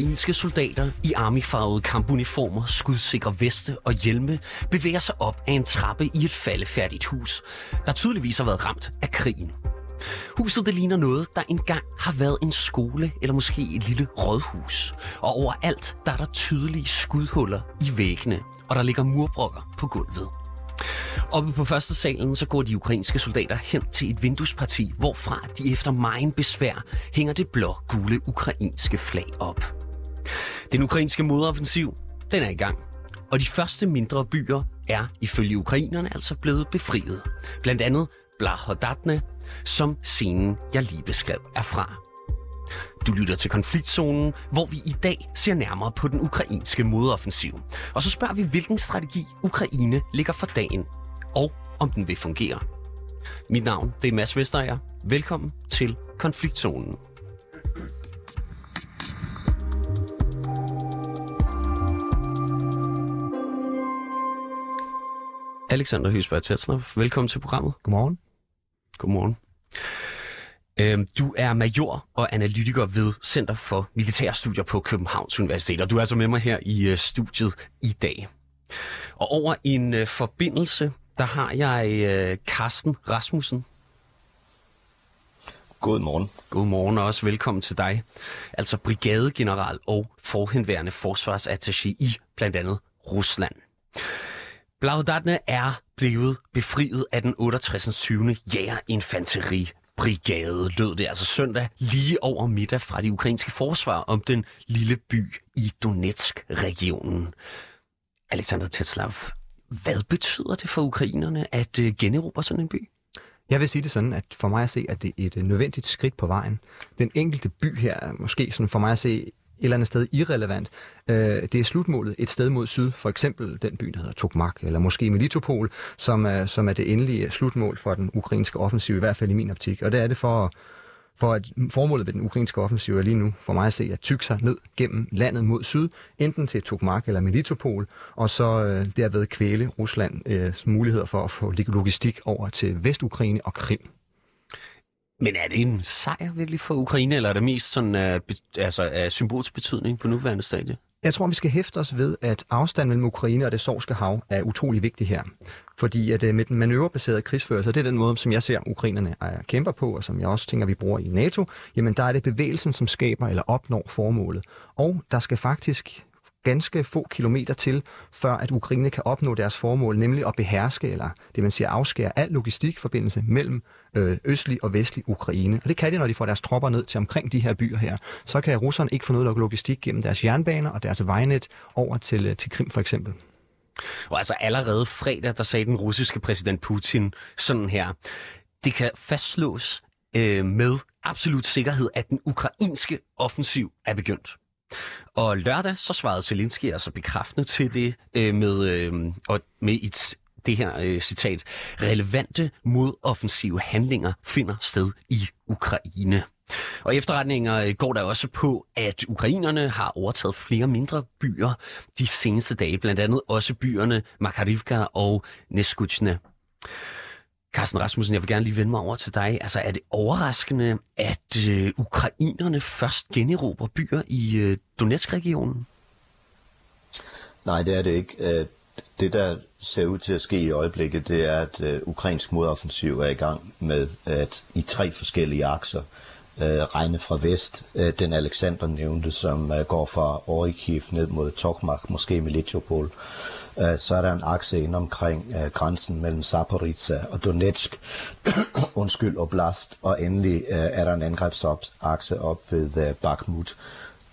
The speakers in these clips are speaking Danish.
Ukrainske soldater i armifarvede kampuniformer, skudsikre veste og hjelme bevæger sig op ad en trappe i et faldefærdigt hus, der tydeligvis har været ramt af krigen. Huset det ligner noget, der engang har været en skole eller måske et lille rådhus. Og overalt der er der tydelige skudhuller i væggene, og der ligger murbrokker på gulvet. Oppe på første salen så går de ukrainske soldater hen til et vinduesparti, hvorfra de efter meget besvær hænger det blå-gule ukrainske flag op. Den ukrainske modoffensiv, den er i gang. Og de første mindre byer er ifølge ukrainerne altså blevet befriet. Blandt andet Blahodatne, som scenen, jeg lige beskrev, er fra. Du lytter til konfliktzonen, hvor vi i dag ser nærmere på den ukrainske modoffensiv. Og så spørger vi, hvilken strategi Ukraine ligger for dagen, og om den vil fungere. Mit navn det er Mads Vesterager. Velkommen til konfliktzonen. Alexander Høsberg Tetsner, velkommen til programmet. Godmorgen. Godmorgen. Øhm, du er major og analytiker ved Center for Militærstudier på Københavns Universitet, og du er altså med mig her i øh, studiet i dag. Og over en øh, forbindelse, der har jeg øh, Carsten Rasmussen. Godmorgen. Godmorgen og også velkommen til dig. Altså brigadegeneral og forhenværende forsvarsattaché i blandt andet Rusland. Blaudatne er blevet befriet af den 68. 20. jægerinfanteri brigade, lød det altså søndag lige over middag fra de ukrainske forsvar om den lille by i Donetsk-regionen. Alexander Tetslav, hvad betyder det for ukrainerne at øh, generobre sådan en by? Jeg vil sige det sådan, at for mig at se, at det er et øh, nødvendigt skridt på vejen. Den enkelte by her er måske sådan for mig at se eller andet sted irrelevant. Øh, det er slutmålet et sted mod syd, for eksempel den by, der hedder Tokmak, eller måske Melitopol, som er, som er det endelige slutmål for den ukrainske offensiv, i hvert fald i min optik. Og det er det for, for at formålet ved den ukrainske offensiv er lige nu, for mig at se, at tykke sig ned gennem landet mod syd, enten til Tokmak eller Melitopol, og så øh, derved kvæle Ruslands øh, muligheder for at få logistik over til Vestukraine og Krim. Men er det en sejr virkelig for Ukraine, eller er det mest sådan, uh, be, altså, af symbolsk betydning på nuværende stadie? Jeg tror, vi skal hæfte os ved, at afstanden mellem Ukraine og det sorske hav er utrolig vigtig her. Fordi at øh, med den manøvrebaserede krigsførelse, det er den måde, som jeg ser ukrainerne øh, kæmper på, og som jeg også tænker, vi bruger i NATO, jamen der er det bevægelsen, som skaber eller opnår formålet. Og der skal faktisk ganske få kilometer til, før at Ukraine kan opnå deres formål, nemlig at beherske, eller det man siger afskære, al logistikforbindelse mellem øh, østlig og vestlig Ukraine. Og det kan de, når de får deres tropper ned til omkring de her byer her. Så kan russerne ikke få noget logistik gennem deres jernbaner og deres vejnet over til, øh, til Krim for eksempel. Og altså allerede fredag, der sagde den russiske præsident Putin sådan her. Det kan fastslås øh, med absolut sikkerhed, at den ukrainske offensiv er begyndt. Og lørdag så svarede Zelensky altså bekræftende til det øh, med, øh, og med et, det her øh, citat, relevante modoffensive handlinger finder sted i Ukraine. Og efterretninger øh, går der også på, at ukrainerne har overtaget flere mindre byer de seneste dage, blandt andet også byerne Makarivka og Neskuchne. Carsten Rasmussen, jeg vil gerne lige vende mig over til dig. Altså, er det overraskende, at øh, ukrainerne først generober byer i øh, Donetsk-regionen? Nej, det er det ikke. Øh, det, der ser ud til at ske i øjeblikket, det er, at øh, ukrainsk modoffensiv er i gang med at i tre forskellige akser øh, regne fra vest. Øh, den Alexander nævnte, som øh, går fra Orikiv ned mod Tokmak, måske Melitopol. Øh, Øh, så er der en akse ind omkring øh, grænsen mellem Zaporizhia og Donetsk, undskyld, Oblast, og endelig øh, er der en angrebsakse op ved øh, Bakhmut.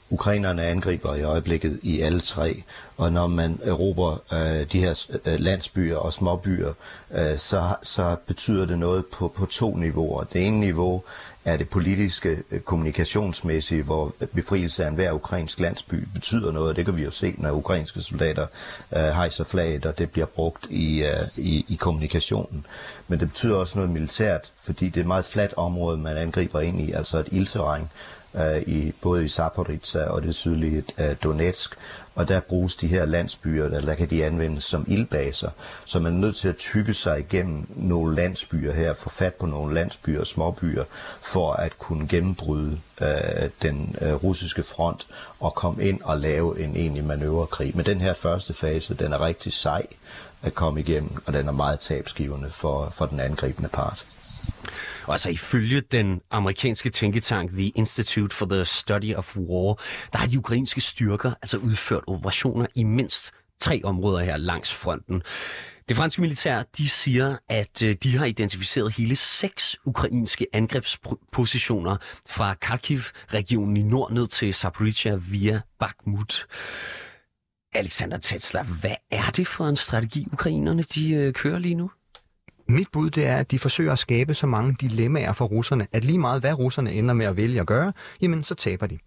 Ukrainerne angriber i øjeblikket i alle tre, og når man erobrer øh, de her øh, landsbyer og småbyer, øh, så, så betyder det noget på, på to niveauer. Det ene niveau er det politiske, øh, kommunikationsmæssige, hvor øh, befrielse af enhver ukrainsk landsby betyder noget. Det kan vi jo se, når ukrainske soldater øh, hejser flaget, og det bliver brugt i, øh, i, i kommunikationen. Men det betyder også noget militært, fordi det er et meget fladt område, man angriber ind i, altså et ildterræn, øh, i, både i Zaporizhia og det sydlige øh, Donetsk. og der bruges de her landsbyer, der, der kan de anvendes som ildbaser. Så man er nødt til at tykke sig igennem nogle landsbyer her, få fat på nogle landsbyer og småbyer, for at kunne gennembryde øh, den øh, russiske front og komme ind og lave en egentlig manøvrekrig. Men den her første fase, den er rigtig sej at komme igennem, og den er meget tabsgivende for, for den angribende part. Og altså ifølge den amerikanske tænketank The Institute for the Study of War, der har de ukrainske styrker altså udført operationer i mindst tre områder her langs fronten. Det franske militær, de siger, at øh, de har identificeret hele seks ukrainske angrebspositioner fra Kharkiv-regionen i nord ned til Zaporizhia via Bakhmut. Alexander Tetzler, hvad er det for en strategi, ukrainerne de øh, kører lige nu? Mit bud det er, at de forsøger at skabe så mange dilemmaer for russerne, at lige meget hvad russerne ender med at vælge at gøre, jamen så taber de.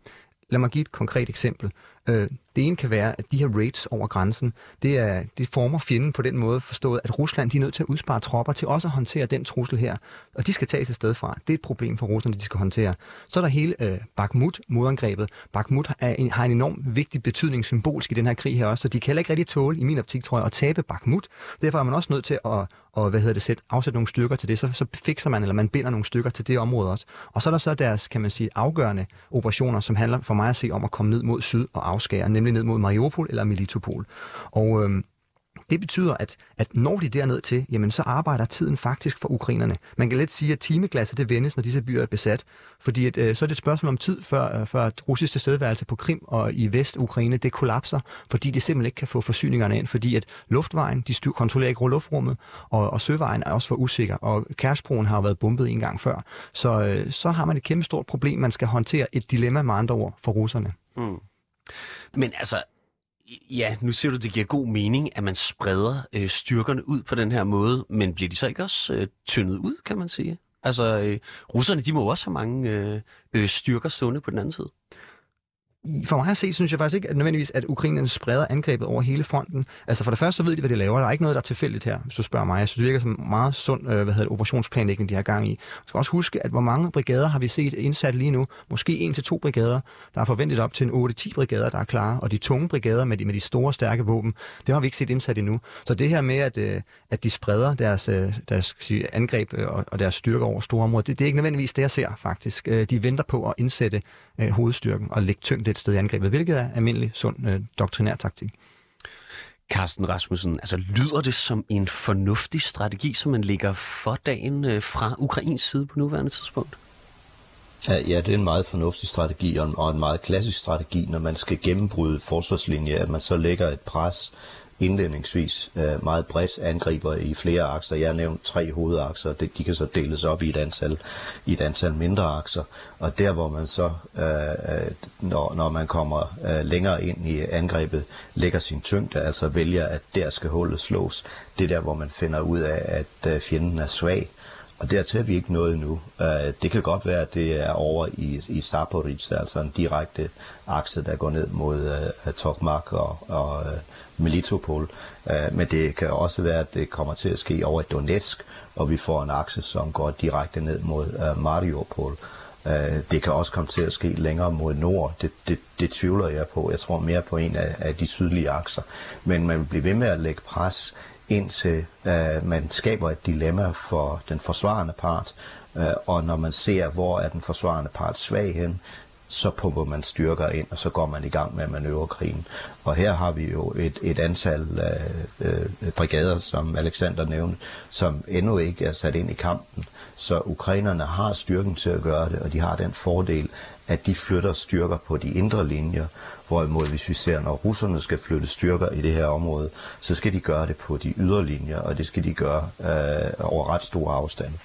Lad mig give et konkret eksempel. Øh, det ene kan være, at de her raids over grænsen, det, er, det former fjenden på den måde forstået, at Rusland de er nødt til at udspare tropper til også at håndtere den trussel her. Og de skal tages et sted fra. Det er et problem for russerne, de skal håndtere. Så er der hele øh, Bakhmut, modangrebet. Bakhmut er en, har en enorm vigtig betydning symbolsk i den her krig her også, så de kan heller ikke rigtig tåle, i min optik tror jeg, at tabe Bakhmut. Derfor er man også nødt til at, og hvad hedder det, sætte, afsætte nogle stykker til det, så, så fikser man, eller man binder nogle stykker til det område også. Og så er der så deres, kan man sige, afgørende operationer, som handler for mig at se om at komme ned mod syd og afskære, nemlig ned mod Mariupol eller Melitopol. Og øhm, det betyder, at, at når de derned til, jamen så arbejder tiden faktisk for ukrainerne. Man kan let sige, at timeglasset det vendes, når disse byer er besat. Fordi at, øh, så er det et spørgsmål om tid, før, øh, før at russisk tilstedeværelse på Krim og i Vest-Ukraine, det kollapser, fordi de simpelthen ikke kan få forsyningerne ind, fordi at luftvejen, de styr, kontrollerer ikke luftrummet, og, og søvejen er også for usikker, og Kærsbroen har været bombet en gang før. Så, øh, så har man et kæmpe stort problem, man skal håndtere et dilemma med andre ord for russerne. Mm. Men altså, Ja, nu siger du, det giver god mening, at man spreder øh, styrkerne ud på den her måde, men bliver de så ikke også øh, tyndet ud, kan man sige? Altså, øh, russerne, de må også have mange øh, øh, styrker stående på den anden side for mig at se, synes jeg faktisk ikke at nødvendigvis, at ukrainerne spreder angrebet over hele fronten. Altså for det første, så ved de, hvad de laver. Der er ikke noget, der er tilfældigt her, hvis du spørger mig. Jeg synes, det virker som meget sund øh, hvad hedder det, operationsplanlægning, de har gang i. Man skal også huske, at hvor mange brigader har vi set indsat lige nu? Måske en til to brigader. Der er forventet op til en 8-10 brigader, der er klar. Og de tunge brigader med de, med de store, stærke våben, det har vi ikke set indsat endnu. Så det her med, at, øh, at de spreder deres, øh, deres sige, angreb øh, og, og deres styrker over store områder, det, det er ikke nødvendigvis det, jeg ser faktisk. Øh, de venter på at indsætte øh, hovedstyrken og lægge tyngde et sted i angrebet, hvilket er almindelig sund øh, doktrinær taktik. Carsten Rasmussen, altså lyder det som en fornuftig strategi, som man ligger for dagen øh, fra Ukrains side på nuværende tidspunkt? Ja, ja, det er en meget fornuftig strategi og en, og en meget klassisk strategi, når man skal gennembryde forsvarslinje, at man så lægger et pres indledningsvis øh, meget bredt angriber i flere akser. Jeg har nævnt tre hovedakser, det, de kan så deles op i et antal, i et antal mindre akser. Og der hvor man så, øh, øh når, når man kommer øh, længere ind i angrebet, lægger sin tyngde, altså vælger, at der skal hullet slås, det er der, hvor man finder ud af, at øh, fjenden er svag. Og dertil er vi ikke nået nu. Øh, det kan godt være, at det er over i, i Zaporizhzhia, altså en direkte akse, der går ned mod uh, Tokmak og, og uh, Melitopol. Uh, men det kan også være, at det kommer til at ske over i Donetsk, og vi får en akse, som går direkte ned mod uh, Mariupol. Uh, det kan også komme til at ske længere mod nord. Det, det, det tvivler jeg på. Jeg tror mere på en af, af de sydlige akser. Men man vil blive ved med at lægge pres indtil øh, man skaber et dilemma for den forsvarende part, øh, og når man ser, hvor er den forsvarende part svag hen, så pumper man styrker ind, og så går man i gang med manøvrekrigen. Og her har vi jo et, et antal øh, øh, brigader, som Alexander nævnte, som endnu ikke er sat ind i kampen. Så ukrainerne har styrken til at gøre det, og de har den fordel, at de flytter styrker på de indre linjer, Hvorimod, hvis vi ser, når russerne skal flytte styrker i det her område, så skal de gøre det på de ydre linjer, og det skal de gøre øh, over ret store afstande.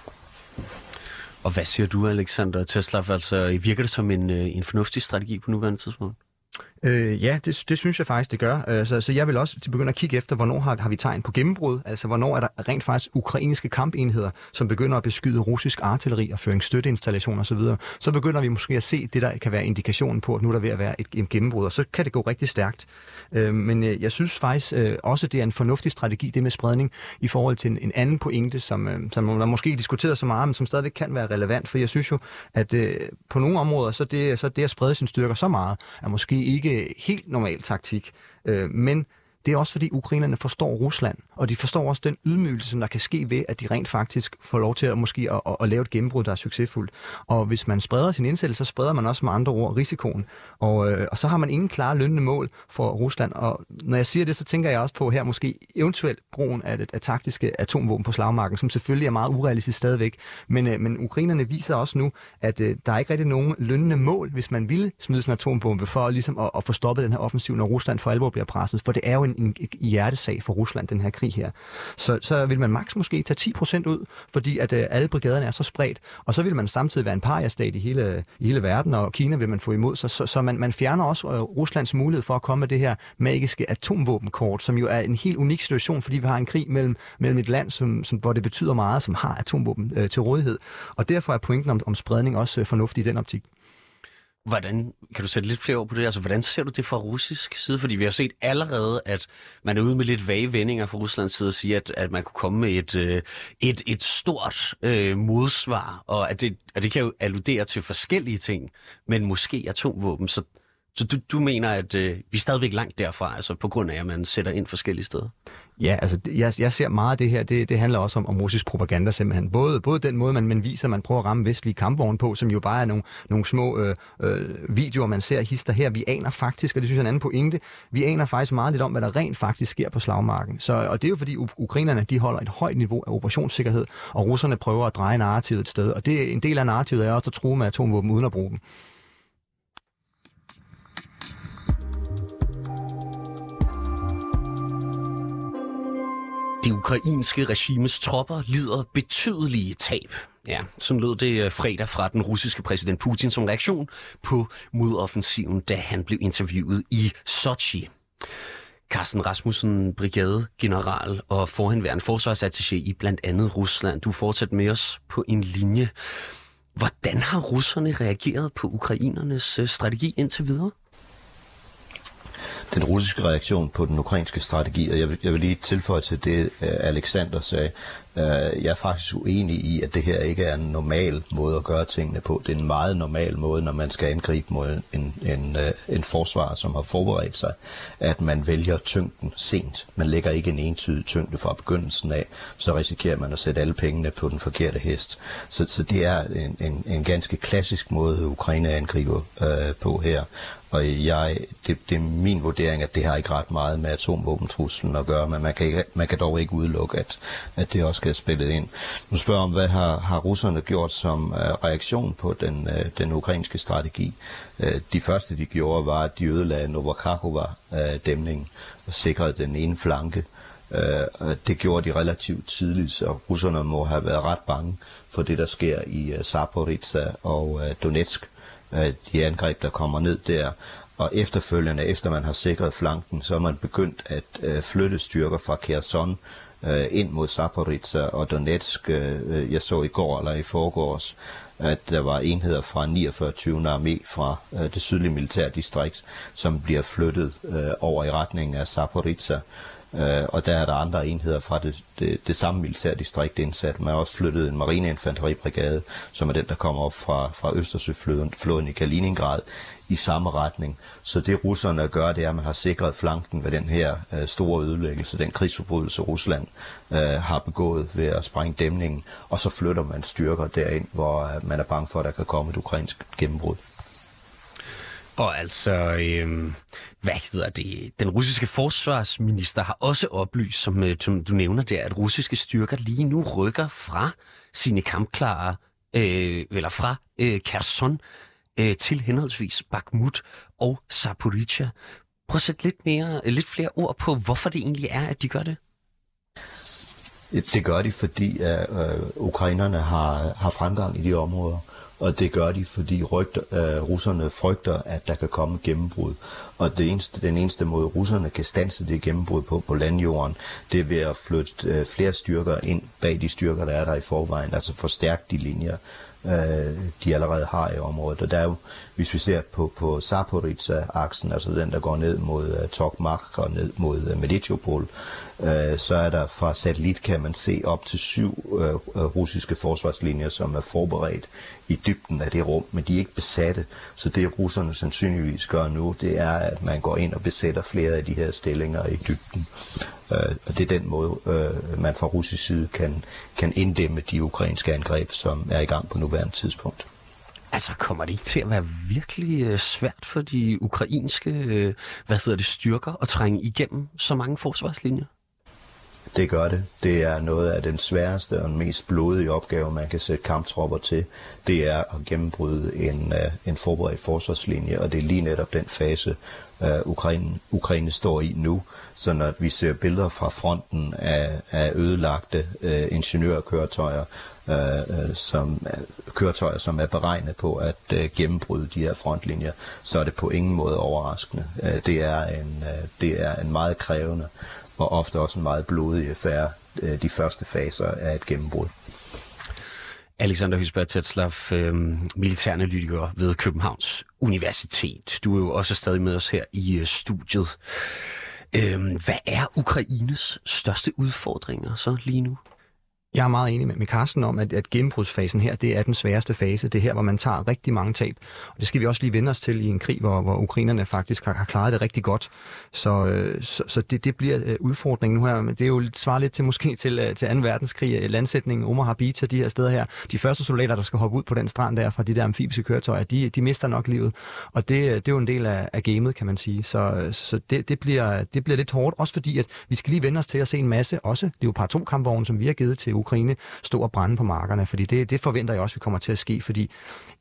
Og hvad siger du, Alexander Teslav? Altså, virker det som en, øh, en fornuftig strategi på nuværende tidspunkt? Øh, ja, det, det synes jeg faktisk, det gør. Øh, så, så jeg vil også begynde at kigge efter, hvornår har, har vi tegn på gennembrud? Altså, hvornår er der rent faktisk ukrainske kampenheder, som begynder at beskyde russisk artilleri og føre støtteinstallationer osv. Så, så begynder vi måske at se det, der kan være indikationen på, at nu er der ved at være et, et gennembrud, og så kan det gå rigtig stærkt. Øh, men øh, jeg synes faktisk øh, også, det er en fornuftig strategi, det med spredning, i forhold til en, en anden pointe, som, øh, som der måske diskuteret så meget, men som stadigvæk kan være relevant, for jeg synes jo, at øh, på nogle områder, så det, så det at sprede sine styrker så meget, er måske ikke ikke helt normal taktik. Øh, men det er også fordi ukrainerne forstår Rusland, og de forstår også den ydmygelse, som der kan ske ved, at de rent faktisk får lov til at måske at, at, at lave et gennembrud, der er succesfuldt. Og hvis man spreder sin indsættelse, så spreder man også med andre ord risikoen. Og, øh, og så har man ingen klare lønnende mål for Rusland. Og når jeg siger det, så tænker jeg også på her måske eventuelt brugen af, af taktiske atomvåben på slagmarken, som selvfølgelig er meget urealistisk stadigvæk. Men, øh, men ukrainerne viser også nu, at øh, der er ikke rigtig nogen lønnende mål, hvis man vil smide sådan en atombombe for ligesom at, at få stoppet den her offensiv, når Rusland for alvor bliver presset. For det er jo en, en hjertesag for Rusland, den her krig her. Så, så vil man maks måske tage 10% ud, fordi at øh, alle brigaderne er så spredt, og så vil man samtidig være en pariastat i hele, i hele verden, og Kina vil man få imod sig. Så, så man, man fjerner også øh, Ruslands mulighed for at komme med det her magiske atomvåbenkort, som jo er en helt unik situation, fordi vi har en krig mellem, mellem et land, som, som, hvor det betyder meget, som har atomvåben øh, til rådighed. Og derfor er pointen om, om spredning også øh, fornuftig i den optik. Hvordan, kan du sætte lidt flere ord på det? Altså, hvordan ser du det fra russisk side? Fordi vi har set allerede, at man er ude med lidt vage vendinger fra Ruslands side og siger, at, at man kunne komme med et, øh, et, et stort øh, modsvar, og at det, at det kan jo alludere til forskellige ting, men måske atomvåben. Så, så du, du mener, at øh, vi er stadigvæk langt derfra, altså på grund af, at man sætter ind forskellige steder? Ja, altså jeg, jeg ser meget af det her, det, det handler også om, om russisk propaganda simpelthen. Både, både den måde, man, man viser, man prøver at ramme vestlige kampvogne på, som jo bare er nogle, nogle små øh, øh, videoer, man ser hister her. Vi aner faktisk, og det synes jeg er en anden pointe, vi aner faktisk meget lidt om, hvad der rent faktisk sker på slagmarken. Så, og det er jo fordi ukrainerne, de holder et højt niveau af operationssikkerhed, og russerne prøver at dreje narrativet et sted. Og det, en del af narrativet er også at true med atomvåben uden at bruge dem. Det ukrainske regimes tropper lider betydelige tab. Ja, som lød det øh, fredag fra den russiske præsident Putin som reaktion på modoffensiven, da han blev interviewet i Sochi. Carsten Rasmussen, brigadegeneral og forhenværende forsvarsattaché i blandt andet Rusland. Du fortsætter med os på en linje. Hvordan har russerne reageret på ukrainernes øh, strategi indtil videre? Den russiske reaktion på den ukrainske strategi, og jeg vil, jeg vil lige tilføje til det, øh, Alexander sagde. Øh, jeg er faktisk uenig i, at det her ikke er en normal måde at gøre tingene på. Det er en meget normal måde, når man skal angribe mod en, en, øh, en forsvar, som har forberedt sig, at man vælger tyngden sent. Man lægger ikke en entydig tyngde fra begyndelsen af, så risikerer man at sætte alle pengene på den forkerte hest. Så, så det er en, en, en ganske klassisk måde, Ukraine angriber øh, på her. Og jeg, det, det er min vurdering, at det har ikke ret meget med atomvåbentruslen at gøre, men man kan, ikke, man kan dog ikke udelukke, at, at det også skal spille ind. Nu spørger om, hvad har, har russerne gjort som uh, reaktion på den, uh, den ukrainske strategi? Uh, de første, de gjorde, var, at de ødelagde Novakakova-dæmningen og sikrede den ene flanke. Uh, det gjorde de relativt tidligt, så russerne må have været ret bange for det, der sker i uh, og uh, af de angreb, der kommer ned der. Og efterfølgende, efter man har sikret flanken, så er man begyndt at øh, flytte styrker fra Kherson øh, ind mod Zaporizhia og Donetsk. Øh, jeg så i går eller i forgårs, at der var enheder fra 49. 20. armé fra øh, det sydlige militærdistrikt, som bliver flyttet øh, over i retning af Zaporizhia. Øh, og der er der andre enheder fra det, det, det samme militærdistrikt indsat. Man har også flyttet en marineinfanteribrigade, som er den, der kommer op fra, fra Østersøfloden i Kaliningrad, i samme retning. Så det russerne gør, det er, at man har sikret flanken ved den her øh, store ødelæggelse, den krigsforbrydelse Rusland øh, har begået ved at sprænge dæmningen, og så flytter man styrker derind, hvor øh, man er bange for, at der kan komme et ukrainsk gennembrud. Og altså, øh, hvad hedder det? Den russiske forsvarsminister har også oplyst, som, øh, som du nævner der, at russiske styrker lige nu rykker fra sine kampklare, øh, eller fra øh, Kherson øh, til henholdsvis Bakhmut og Zaporizhia. Prøv at sætte lidt, mere, øh, lidt flere ord på, hvorfor det egentlig er, at de gør det. Det gør de, fordi at, øh, ukrainerne har, har fremgang i de områder. Og det gør de, fordi rygter, øh, russerne frygter, at der kan komme gennembrud. Og det eneste, den eneste måde, russerne kan stanse det gennembrud på på landjorden, det er ved at flytte øh, flere styrker ind bag de styrker, der er der i forvejen. Altså forstærke de linjer, øh, de allerede har i området. Og der er jo, hvis vi ser på, på Zaporizhia-aksen, altså den, der går ned mod øh, Tokmak og ned mod øh, Melitopol, øh, så er der fra satellit, kan man se op til syv øh, øh, russiske forsvarslinjer, som er forberedt i dybden af det rum, men de er ikke besatte. Så det russerne sandsynligvis gør nu, det er, at man går ind og besætter flere af de her stillinger i dybden. Øh, og det er den måde, øh, man fra russisk side kan, kan inddæmme de ukrainske angreb, som er i gang på nuværende tidspunkt. Altså, kommer det ikke til at være virkelig øh, svært for de ukrainske øh, hvad hedder det, styrker at trænge igennem så mange forsvarslinjer? Det gør det. Det er noget af den sværeste og den mest blodige opgave, man kan sætte kamptropper til. Det er at gennembryde en, øh, en forberedt forsvarslinje, og det er lige netop den fase, uh, Ukraine, Ukraine står i nu. Så når vi ser billeder fra fronten af, af ødelagte uh, ingeniørkøretøjer, uh, uh, som, uh, køretøjer, som er beregnet på at uh, gennembryde de her frontlinjer, så er det på ingen måde overraskende. Uh, det, er en, uh, det er en meget krævende og ofte også en meget blodig affære, øh, de første faser af et gennembrud. Alexander Hysberg Tetzlaff, øh, militæranalytiker ved Københavns Universitet. Du er jo også stadig med os her i øh, studiet. Øh, hvad er Ukraines største udfordringer så lige nu? Jeg er meget enig med, med Carsten om, at, at gennembrudsfasen her, det er den sværeste fase. Det er her, hvor man tager rigtig mange tab. Og det skal vi også lige vende os til i en krig, hvor, hvor ukrainerne faktisk har, har klaret det rigtig godt. Så, øh, så, så det, det bliver øh, udfordringen nu her. Det er jo lidt, svarer lidt til måske til, øh, til 2. verdenskrig, øh, landsætningen Omaha Beach og de her steder her. De første soldater, der skal hoppe ud på den strand der fra de der amfibiske køretøjer, de, de mister nok livet. Og det, øh, det er jo en del af, af gamet, kan man sige. Så, øh, så det, det, bliver, det bliver lidt hårdt, også fordi at vi skal lige vende os til at se en masse, også Leopard 2 kampvogne, som vi har givet til Ukraine stå og brænde på markerne, fordi det, det forventer jeg også, vi kommer til at ske, fordi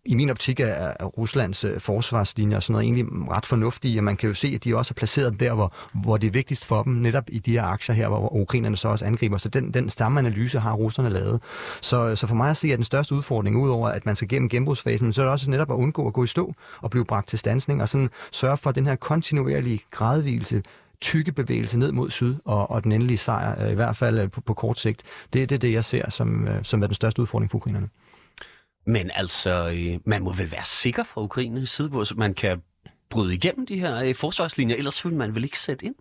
i min optik er, Ruslands øh, forsvarslinjer og sådan noget egentlig ret fornuftige, og man kan jo se, at de også er placeret der, hvor, hvor det er vigtigst for dem, netop i de her aktier her, hvor ukrainerne så også angriber. Så den, den stammeanalyse har russerne lavet. Så, så for mig at se, at den største udfordring, udover at man skal gennem genbrugsfasen, så er det også netop at undgå at gå i stå og blive bragt til stansning, og sådan sørge for den her kontinuerlige gradvise tykke bevægelse ned mod syd, og, og den endelige sejr, i hvert fald øh, på, på kort sigt. Det, det er det, jeg ser som, øh, som er den største udfordring for ukrainerne. Men altså, øh, man må vel være sikker fra Ukraines side på, at man kan bryde igennem de her forsvarslinjer, ellers vil man vel ikke sætte ind?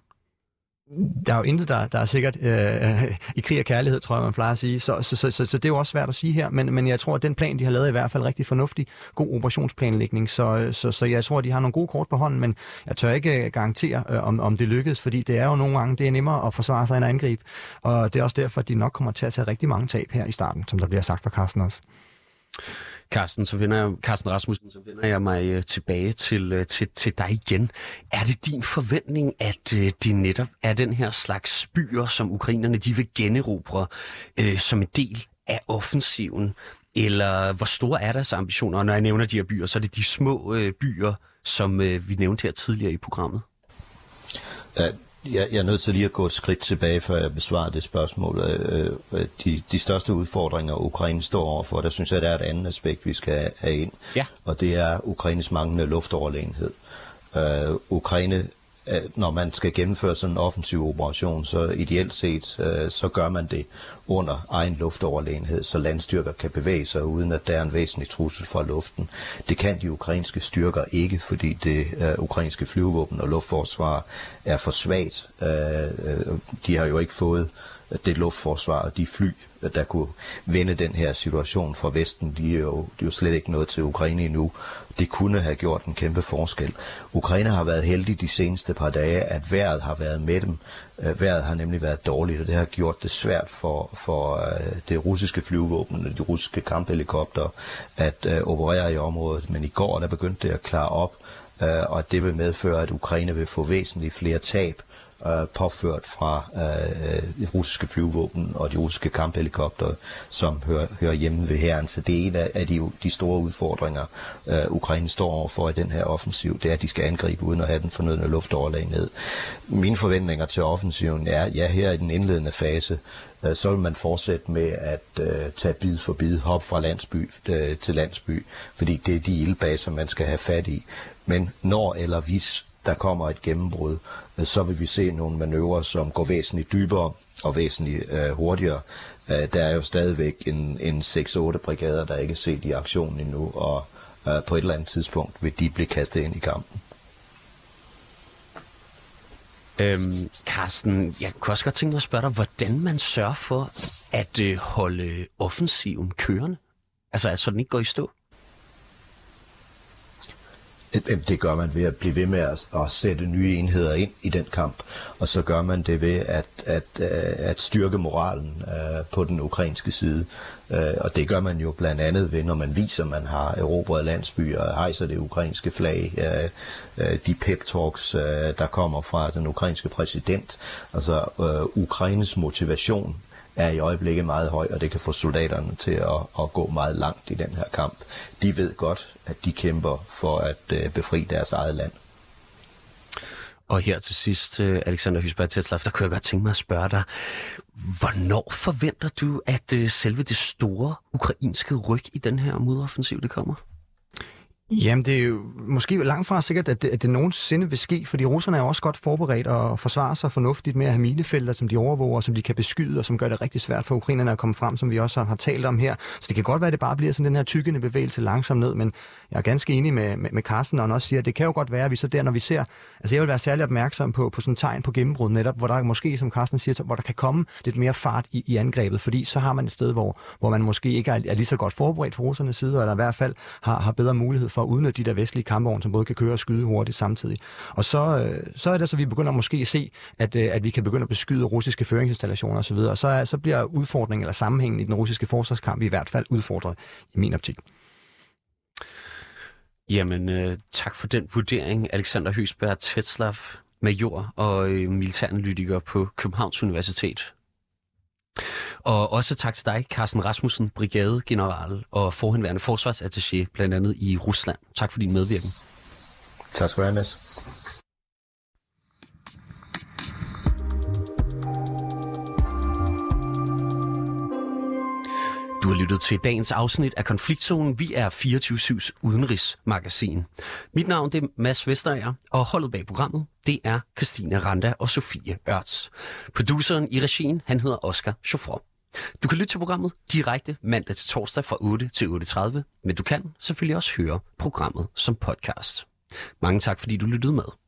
Der er jo intet, der, der er sikkert øh, i krig og kærlighed, tror jeg, man plejer at sige. Så, så, så, så, så det er jo også svært at sige her, men, men jeg tror, at den plan, de har lavet, er i hvert fald rigtig fornuftig. God operationsplanlægning, så, så, så jeg tror, at de har nogle gode kort på hånden, men jeg tør ikke øh, garantere, øh, om, om det lykkes, fordi det er jo nogle gange, det er nemmere at forsvare sig end at angribe. Og det er også derfor, at de nok kommer til at tage rigtig mange tab her i starten, som der bliver sagt fra Carsten også. Carsten, så finder jeg, Carsten Rasmussen, så vender jeg mig øh, tilbage til, øh, til, til dig igen. Er det din forventning, at øh, det netop er den her slags byer, som ukrainerne de vil generobre øh, som en del af offensiven? Eller hvor store er deres ambitioner? Og når jeg nævner de her byer, så er det de små øh, byer, som øh, vi nævnte her tidligere i programmet. Ja, jeg, jeg er nødt til lige at gå et skridt tilbage, før jeg besvarer det spørgsmål. Øh, øh, de, de største udfordringer, Ukraine står overfor, der synes jeg, der er et andet aspekt, vi skal have ind. Ja. Og det er Ukraines manglende luftoverlegenhed. Uh, Ukraine når man skal gennemføre sådan en offensiv operation, så ideelt set, øh, så gør man det under egen luftoverlegenhed, så landstyrker kan bevæge sig, uden at der er en væsentlig trussel fra luften. Det kan de ukrainske styrker ikke, fordi det øh, ukrainske flyvevåben og luftforsvar er for svagt. Uh, de har jo ikke fået det luftforsvar og de fly, der kunne vende den her situation fra Vesten, de er jo, de er jo slet ikke noget til Ukraine endnu. Det kunne have gjort en kæmpe forskel. Ukraine har været heldig de seneste par dage, at vejret har været med dem. Øh, vejret har nemlig været dårligt, og det har gjort det svært for, for øh, det russiske flyvåben og de russiske kamphelikopter at uh, operere i området. Men i går der begyndte det at klare op, uh, og det vil medføre, at Ukraine vil få væsentligt flere tab øh, påført fra øh, det russiske flyvåben og de russiske kamphelikopter, som hører, hører hjemme ved herren. Så det er en af de, de store udfordringer, øh, Ukraine står overfor i den her offensiv. Det er, at de skal angribe uden at have den fornødne luftoverlag ned. Mine forventninger til offensiven er, ja, her i den indledende fase, øh, så vil man fortsætte med at øh, tage bid for bid, hop fra landsby øh, til landsby, fordi det er de ildbaser, man skal have fat i. Men når eller hvis der kommer et gennembrud, øh, så vil vi se nogle manøvrer, som går væsentligt dybere og væsentligt øh, hurtigere. Øh, der er jo stadigvæk en, en 6-8 brigader, der ikke er set i aktion endnu, og øh, på et eller andet tidspunkt vil de blive kastet ind i kampen. Øhm, Carsten, jeg kunne også godt tænke mig at spørge dig, hvordan man sørger for at øh, holde offensiven kørende? Altså, så den ikke går i stå? Det gør man ved at blive ved med at, at sætte nye enheder ind i den kamp, og så gør man det ved at, at, øh, at styrke moralen øh, på den ukrainske side. Øh, og det gør man jo blandt andet ved, når man viser, at man har erobret landsbyer og hejser det ukrainske flag. De pep-talks, der kommer fra den ukrainske præsident. Altså Ukraines motivation er i øjeblikket meget høj, og det kan få soldaterne til at, at gå meget langt i den her kamp. De ved godt, at de kæmper for at øh, befri deres eget land. Og her til sidst, øh, Alexander Hysberg Tetzlaff, der kunne jeg godt tænke mig at spørge dig, hvornår forventer du, at øh, selve det store ukrainske ryg i den her modoffensiv, det kommer? Jamen, det er jo måske langt fra sikkert, at det, at det nogensinde vil ske, fordi russerne er også godt forberedt og forsvarer sig fornuftigt med at have minefelter, som de overvåger, som de kan beskyde, og som gør det rigtig svært for ukrainerne at komme frem, som vi også har talt om her. Så det kan godt være, at det bare bliver sådan den her tykkende bevægelse langsomt ned, men jeg er ganske enig med, med, med Carsten, når han også siger, at det kan jo godt være, at vi så der, når vi ser, altså jeg vil være særlig opmærksom på, på sådan tegn på gennembrud netop, hvor der måske, som Carsten siger, hvor der kan komme lidt mere fart i, i angrebet, fordi så har man et sted, hvor, hvor man måske ikke er, er lige så godt forberedt fra russernes side, eller i hvert fald har, har bedre mulighed for at udnytte de der vestlige kampvogne, som både kan køre og skyde hurtigt samtidig. Og så, øh, så er det så, vi begynder måske at se, at, øh, at vi kan begynde at beskyde russiske føringsinstallationer osv., og så, er, så bliver udfordringen eller sammenhængen i den russiske forsvarskamp i hvert fald udfordret i min optik. Jamen, øh, tak for den vurdering, Alexander Høsberg Tetslav, major og øh, militæranalytiker på Københavns Universitet. Og også tak til dig, Carsten Rasmussen, brigadegeneral og forhenværende forsvarsattaché, blandt andet i Rusland. Tak for din medvirken. Tak skal du have, Mads. Har lyttet til dagens afsnit af Konfliktzonen. Vi er 24-7's udenrigsmagasin. Mit navn det er Mads Vesterager, og holdet bag programmet, det er Christina Randa og Sofie Ørts. Produceren i regien, han hedder Oscar Chauffeur. Du kan lytte til programmet direkte mandag til torsdag fra 8 til 8.30, men du kan selvfølgelig også høre programmet som podcast. Mange tak, fordi du lyttede med.